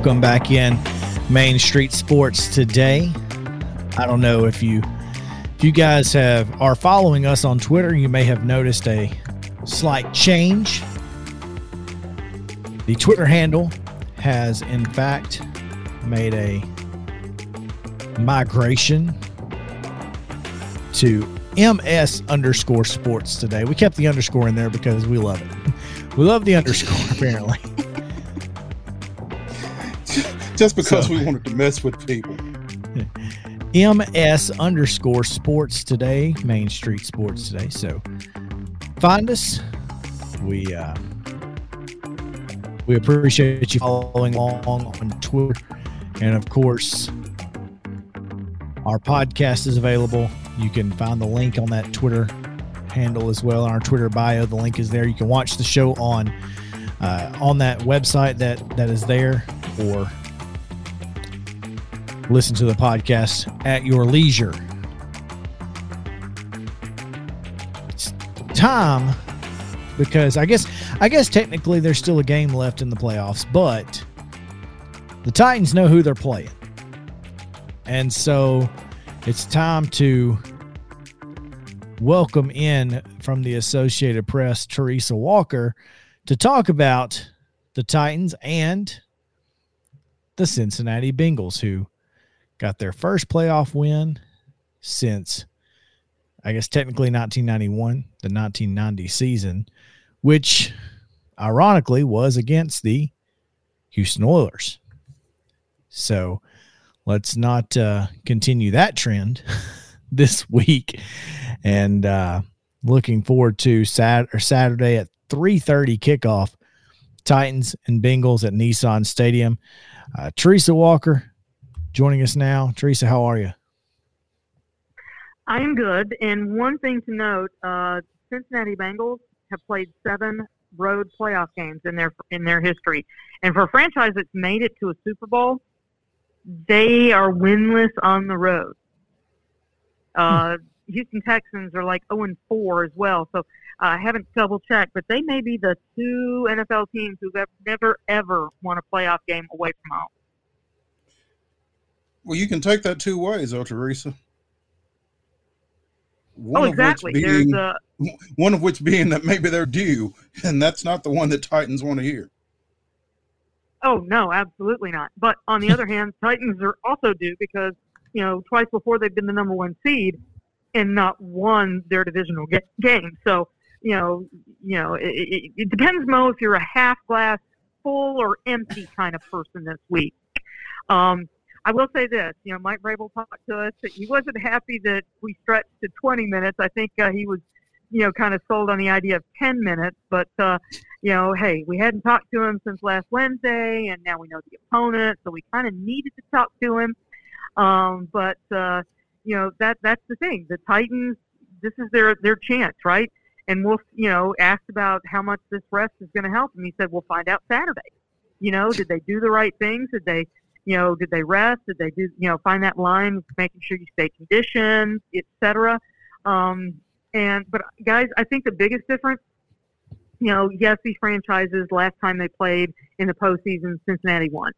welcome back in Main Street Sports today. I don't know if you if you guys have are following us on Twitter, you may have noticed a slight change. The Twitter handle has in fact made a migration to MS underscore sports today. We kept the underscore in there because we love it. We love the underscore, apparently. Just because so, we wanted to mess with people. MS underscore sports today, Main Street Sports today. So find us. We uh we appreciate you following along on Twitter. And of course, our podcast is available. You can find the link on that Twitter handle as well on our Twitter bio. The link is there. You can watch the show on uh, on that website that that is there, or listen to the podcast at your leisure. It's time because I guess I guess technically there's still a game left in the playoffs, but the Titans know who they're playing. And so it's time to welcome in from the Associated Press Teresa Walker to talk about the Titans and the Cincinnati Bengals, who got their first playoff win since, I guess, technically 1991, the 1990 season, which ironically was against the Houston Oilers. So let's not uh, continue that trend this week and uh, looking forward to Sat or Saturday at 3:30 kickoff. Titans and Bengals at Nissan Stadium. Uh, Teresa Walker joining us now. Teresa, how are you? I am good. And one thing to note: uh, Cincinnati Bengals have played seven road playoff games in their in their history, and for a franchise that's made it to a Super Bowl, they are winless on the road. Uh, hmm. Houston Texans are like 0 and 4 as well. So uh, I haven't double checked, but they may be the two NFL teams who've never ever won a playoff game away from home. Well, you can take that two ways, though, Teresa. One oh, exactly. Of being, a... one of which being that maybe they're due, and that's not the one that Titans want to hear. Oh no, absolutely not. But on the other hand, Titans are also due because you know twice before they've been the number one seed, and not won their divisional game. So, you know, you know, it, it, it depends, Mo, if you're a half glass full or empty kind of person this week. Um, I will say this, you know, Mike Vrabel talked to us he wasn't happy that we stretched to 20 minutes. I think uh, he was, you know, kind of sold on the idea of 10 minutes. But, uh, you know, hey, we hadn't talked to him since last Wednesday, and now we know the opponent, so we kind of needed to talk to him. Um, but, uh, you know that that's the thing. The Titans, this is their their chance, right? And Wolf, you know, asked about how much this rest is going to help, and he said, "We'll find out Saturday." You know, did they do the right things? Did they, you know, did they rest? Did they do, you know, find that line, making sure you stay conditioned, etc. Um, and but guys, I think the biggest difference, you know, yes, these franchises last time they played in the postseason, Cincinnati won.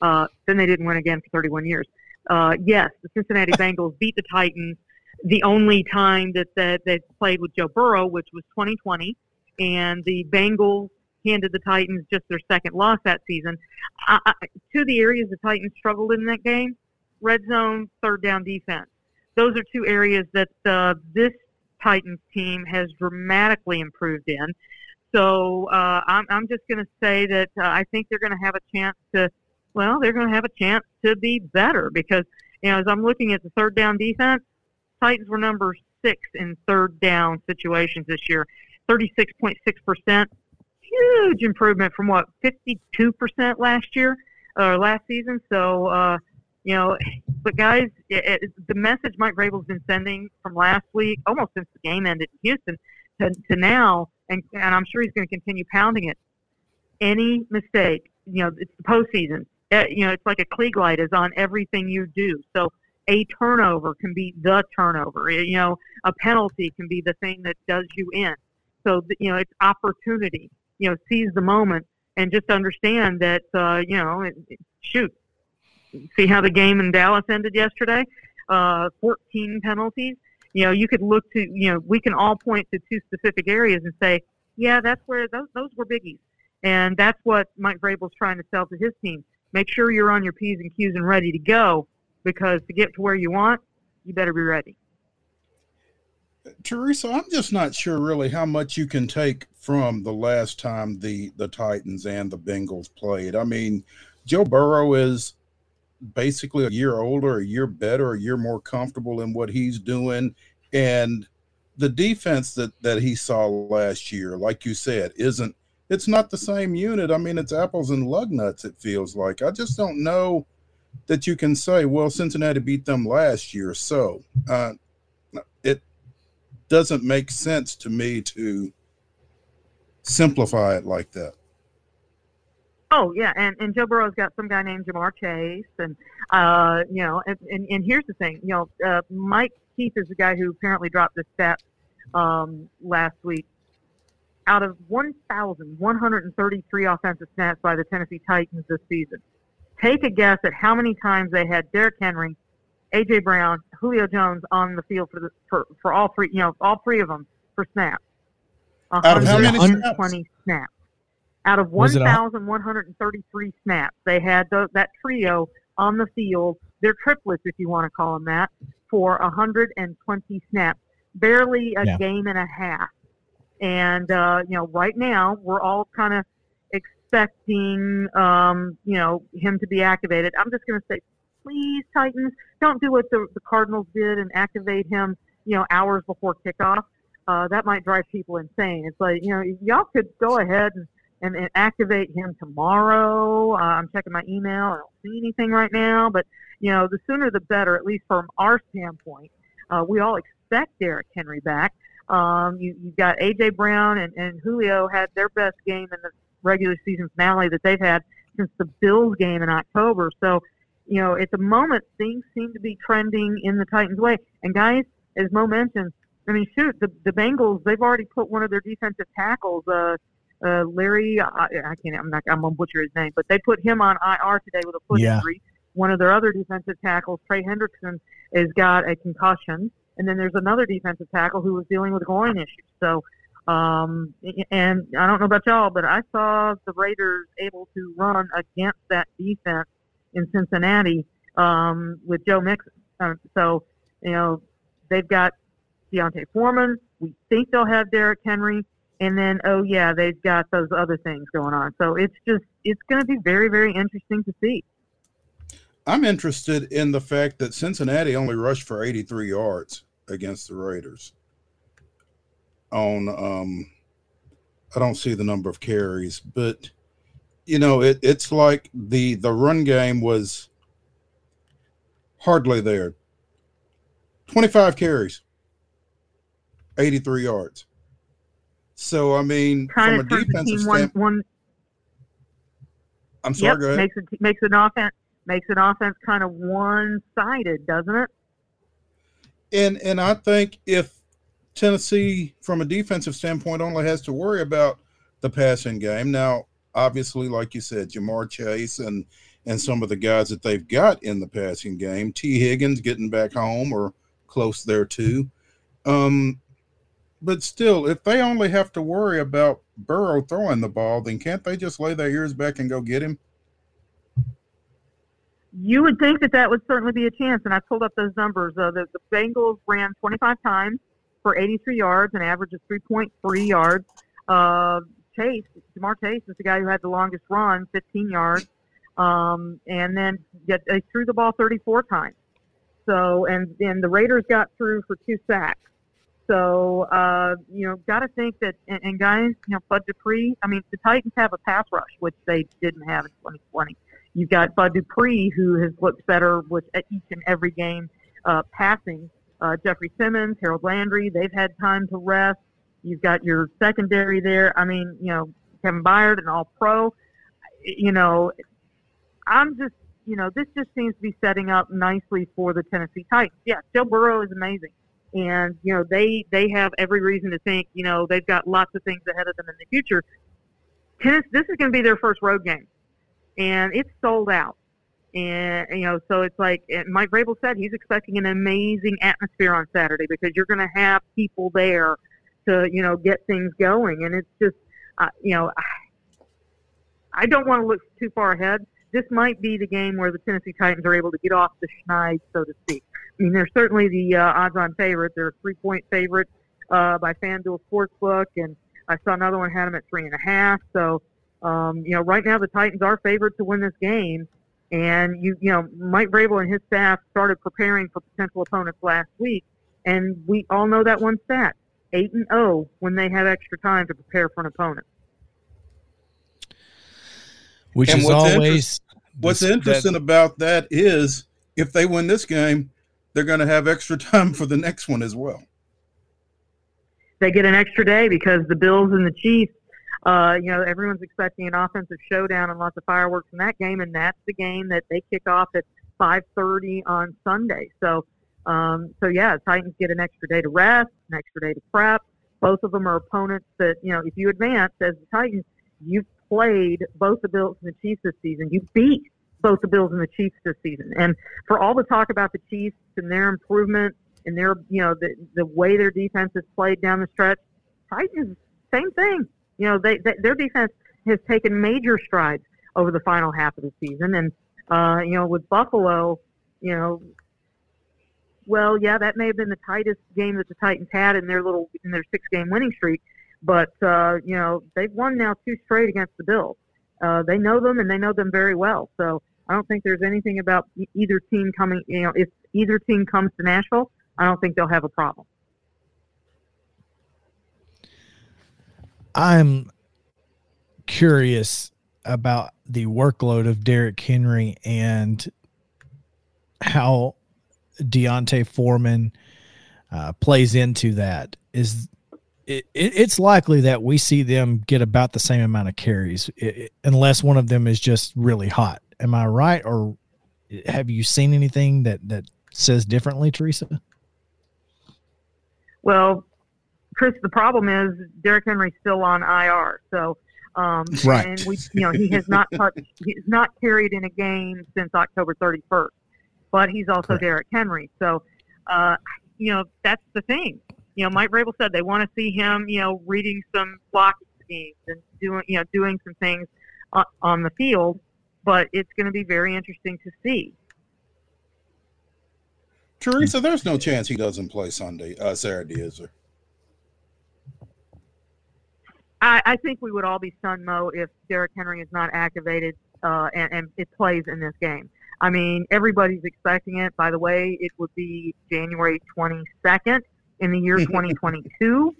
Uh, then they didn't win again for 31 years uh, yes, the Cincinnati Bengals beat the Titans the only time that, that they played with Joe Burrow, which was 2020, and the Bengals handed the Titans just their second loss that season. I, I, two of the areas the Titans struggled in that game: red zone, third down defense. Those are two areas that uh, this Titans team has dramatically improved in. So uh, I'm, I'm just going to say that uh, I think they're going to have a chance to well, they're going to have a chance to be better because, you know, as I'm looking at the third down defense, Titans were number six in third down situations this year, 36.6%. Huge improvement from what, 52% last year or uh, last season. So, uh, you know, but guys, it, it, the message Mike Vrabel's been sending from last week, almost since the game ended in Houston, to, to now, and, and I'm sure he's going to continue pounding it. Any mistake, you know, it's the postseason uh, you know, it's like a Klieg light is on everything you do. So a turnover can be the turnover. You know, a penalty can be the thing that does you in. So you know, it's opportunity. You know, seize the moment and just understand that uh, you know, it, it, shoot, see how the game in Dallas ended yesterday. Uh, 14 penalties. You know, you could look to, you know, we can all point to two specific areas and say, yeah, that's where those those were biggies, and that's what Mike Vrabel's trying to sell to his team. Make sure you're on your p's and q's and ready to go, because to get to where you want, you better be ready. Teresa, I'm just not sure really how much you can take from the last time the the Titans and the Bengals played. I mean, Joe Burrow is basically a year older, a year better, a year more comfortable in what he's doing, and the defense that that he saw last year, like you said, isn't it's not the same unit. I mean, it's apples and lug nuts. It feels like I just don't know that you can say, well, Cincinnati beat them last year, so uh, it doesn't make sense to me to simplify it like that. Oh yeah, and and Joe Burrow's got some guy named Ja'Marr Chase, and uh, you know, and, and, and here's the thing, you know, uh, Mike Keith is the guy who apparently dropped the stat um, last week. Out of 1,133 offensive snaps by the Tennessee Titans this season, take a guess at how many times they had Derrick Henry, AJ Brown, Julio Jones on the field for the for, for all three, you know, all three of them for snaps. Out of how many snaps? snaps. Out of 1,133 snaps, they had the, that trio on the field. They're triplets, if you want to call them that, for 120 snaps, barely a yeah. game and a half. And uh, you know, right now we're all kind of expecting, um, you know, him to be activated. I'm just going to say, please, Titans, don't do what the, the Cardinals did and activate him, you know, hours before kickoff. Uh, that might drive people insane. It's like, you know, y'all could go ahead and, and, and activate him tomorrow. Uh, I'm checking my email. I don't see anything right now, but you know, the sooner the better, at least from our standpoint. Uh, we all expect Derrick Henry back. Um, you, you've got A.J. Brown and, and Julio had their best game in the regular season finale that they've had since the Bills game in October. So, you know, at the moment, things seem to be trending in the Titans' way. And, guys, as Mo mentioned, I mean, shoot, the, the Bengals, they've already put one of their defensive tackles, uh, uh, Larry, I, I can't, I'm not, I'm going to butcher his name, but they put him on IR today with a foot yeah. injury. One of their other defensive tackles, Trey Hendrickson, has got a concussion. And then there's another defensive tackle who was dealing with groin issues. So, um, and I don't know about y'all, but I saw the Raiders able to run against that defense in Cincinnati um, with Joe Mixon. Uh, so, you know, they've got D'Onta Foreman. We think they'll have Derrick Henry. And then, oh, yeah, they've got those other things going on. So it's just, it's going to be very, very interesting to see. I'm interested in the fact that Cincinnati only rushed for 83 yards against the Raiders. On, um, I don't see the number of carries, but you know, it, it's like the the run game was hardly there. 25 carries, 83 yards. So I mean, kind from a defensive standpoint, one, one, I'm sorry. Yep, go ahead. Makes it makes an offense makes an offense kind of one sided, doesn't it? And and I think if Tennessee, from a defensive standpoint, only has to worry about the passing game. Now, obviously, like you said, Ja'Marr Chase and and some of the guys that they've got in the passing game, Tee Higgins getting back home or close there too. Um, but still, if they only have to worry about Burrow throwing the ball, then can't they just lay their ears back and go get him? you would think that that would certainly be a chance. And I pulled up those numbers. Uh, the, the Bengals ran 25 times for 83 yards, an average of 3.3 yards. Uh, Chase, Ja'Marr Chase is the guy who had the longest run, 15 yards. Um, and then get, they threw the ball 34 times. So, and, and the Raiders got through for two sacks. So, uh, you know, got to think that, and, and guys, you know, Bud Dupree, I mean, the Titans have a pass rush, which they didn't have in 2020. You've got Bud Dupree, who has looked better with each and every game uh, passing. Uh, Jeffery Simmons, Harold Landry, they've had time to rest. You've got your secondary there. I mean, you know, Kevin Byard, an all pro. You know, I'm just, you know, this just seems to be setting up nicely for the Tennessee Titans. Yeah, Joe Burrow is amazing. And, you know, they, they have every reason to think, you know, they've got lots of things ahead of them in the future. tennis. This is going to be their first road game, and it's sold out. And you know, so it's like Mike Vrabel said he's expecting an amazing atmosphere on Saturday because you're going to have people there to you know get things going, and it's just uh, you know I don't want to look too far ahead. This might be the game where the Tennessee Titans are able to get off the schneid, so to speak. I mean, they're certainly the uh, odds-on favorite. They're a three-point favorite uh, by FanDuel Sportsbook, and I saw another one had them at three and a half. So, um, you know, right now the Titans are favored to win this game. And you, you know, Mike Vrabel and his staff started preparing for potential opponents last week, and we all know that one stat: eight and zero oh when they have extra time to prepare for an opponent. Which and is what's always what's interesting that, about that is if they win this game, they're going to have extra time for the next one as well. They get an extra day because the Bills and the Chiefs uh, you know, everyone's expecting an offensive showdown and lots of fireworks in that game, and that's the game that they kick off at 5:30 on Sunday. So, um, so yeah, Titans get an extra day to rest, an extra day to prep. Both of them are opponents that you know, if you advance as the Titans, you've played both the Bills and the Chiefs this season. You beat both the Bills and the Chiefs this season, and for all the talk about the Chiefs and their improvement and their you know the the way their defense has played down the stretch, Titans same thing. You know, they, they, their defense has taken major strides over the final half of the season, and uh, you know, with Buffalo, you know, well, yeah, that may have been the tightest game that the Titans had in their little in their six game winning streak, but uh, you know, they've won now two straight against the Bills. Uh, they know them and they know them very well. So I don't think there's anything about either team coming. You know, if either team comes to Nashville, I don't think they'll have a problem. I'm curious about the workload of Derrick Henry and how D'Onta Foreman uh, plays into that. Is it, it, it's likely that we see them get about the same amount of carries, it, unless one of them is just really hot. Am I right, or have you seen anything that that says differently, Teresa? Well, Chris, the problem is Derrick Henry's still on IR. So, um, right. and we, you know, he has not touched, he's not carried in a game since October 31st, but he's also Correct. Derrick Henry. So, uh, you know, that's the thing. You know, Mike Vrabel said they want to see him, you know, reading some blocking schemes and doing, you know, doing some things on, on the field. But it's going to be very interesting to see. Teresa, there's no chance he doesn't play Sunday, uh, Saturday, is there? I, I think we would all be stunned, Mo, if Derrick Henry is not activated uh, and, and it plays in this game. I mean, everybody's expecting it. By the way, it would be January 22nd in the year 2022.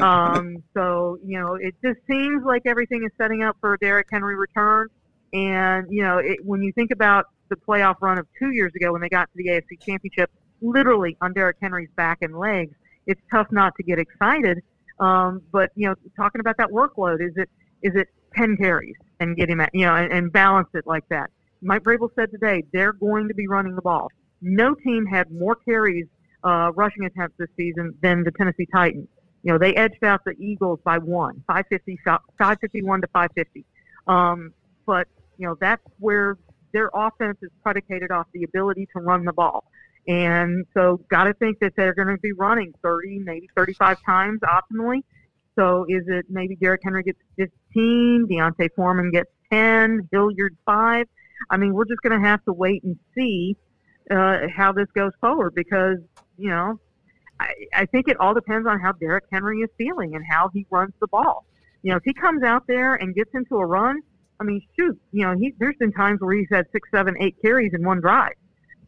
um, so, you know, it just seems like everything is setting up for a Derrick Henry return. And, you know, it, when you think about the playoff run of two years ago when they got to the AFC Championship, literally on Derrick Henry's back and legs, it's tough not to get excited um, but you know, talking about that workload, is it is it ten carries and get him at you know and, and balance it like that? Mike Vrabel said today they're going to be running the ball. No team had more carries uh, rushing attempts this season than the Tennessee Titans. You know, they edged out the Eagles by one, 550, 551 to 550. Um, but, you know, that's where their offense is predicated off the ability to run the ball. And so, got to think that they're going to be running 30, maybe 35 times optimally. So, is it maybe Derrick Henry gets 15, D'Onta Foreman gets 10, Hilliard 5? I mean, we're just going to have to wait and see uh, how this goes forward because, you know, I, I think it all depends on how Derrick Henry is feeling and how he runs the ball. You know, if he comes out there and gets into a run, I mean, shoot, you know, he, there's been times where he's had six, seven, eight carries in one drive.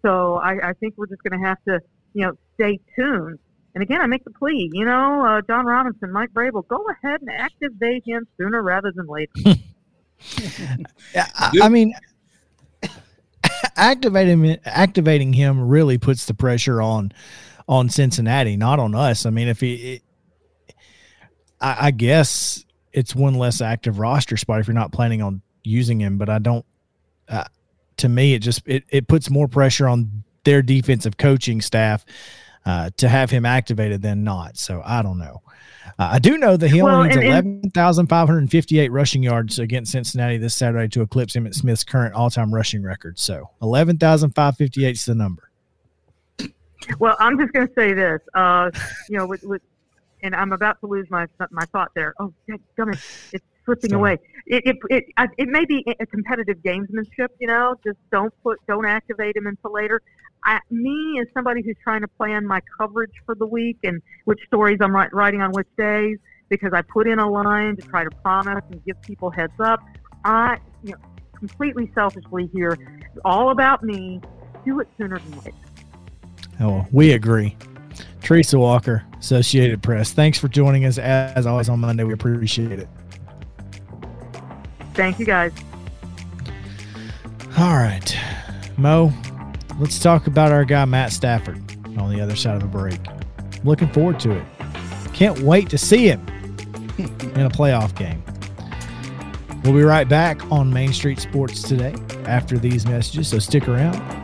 So I, I think we're just going to have to, you know, stay tuned. And again, I make the plea, you know, uh, Jon Robinson, Mike Vrabel, go ahead and activate him sooner rather than later. I, I mean, activating activating him really puts the pressure on on Cincinnati, not on us. I mean, if he, it, I, I guess it's one less active roster spot if you're not planning on using him. But I don't. Uh, to me, it just it, it puts more pressure on their defensive coaching staff uh, to have him activated than not. So I don't know. Uh, I do know that he only Well, needs and- and- 11,558 rushing yards against Cincinnati this Saturday to eclipse Emmitt Smith's current all time rushing record. So 11,558 is the number. Well, I'm just going to say this. Uh, you know, with, with, and I'm about to lose my my thought there. Oh, gummit, it's slipping Sorry. away. It it it, I, it may be a competitive gamesmanship. You know, just don't put don't activate him until later. I, me as somebody who's trying to plan my coverage for the week and which stories I'm writing on which days because I put in a line to try to promise and give people heads up. I, you know, completely selfishly here, all about me. Do it sooner than later. Oh, we agree. Teresa Walker, Associated Press. Thanks for joining us as always on Monday. We appreciate it. Thank you, guys. All right, Mo, let's talk about our guy Matt Stafford on the other side of the break. Looking forward to it. Can't wait to see him in a playoff game. We'll be right back on Main Street Sports today after these messages, so stick around.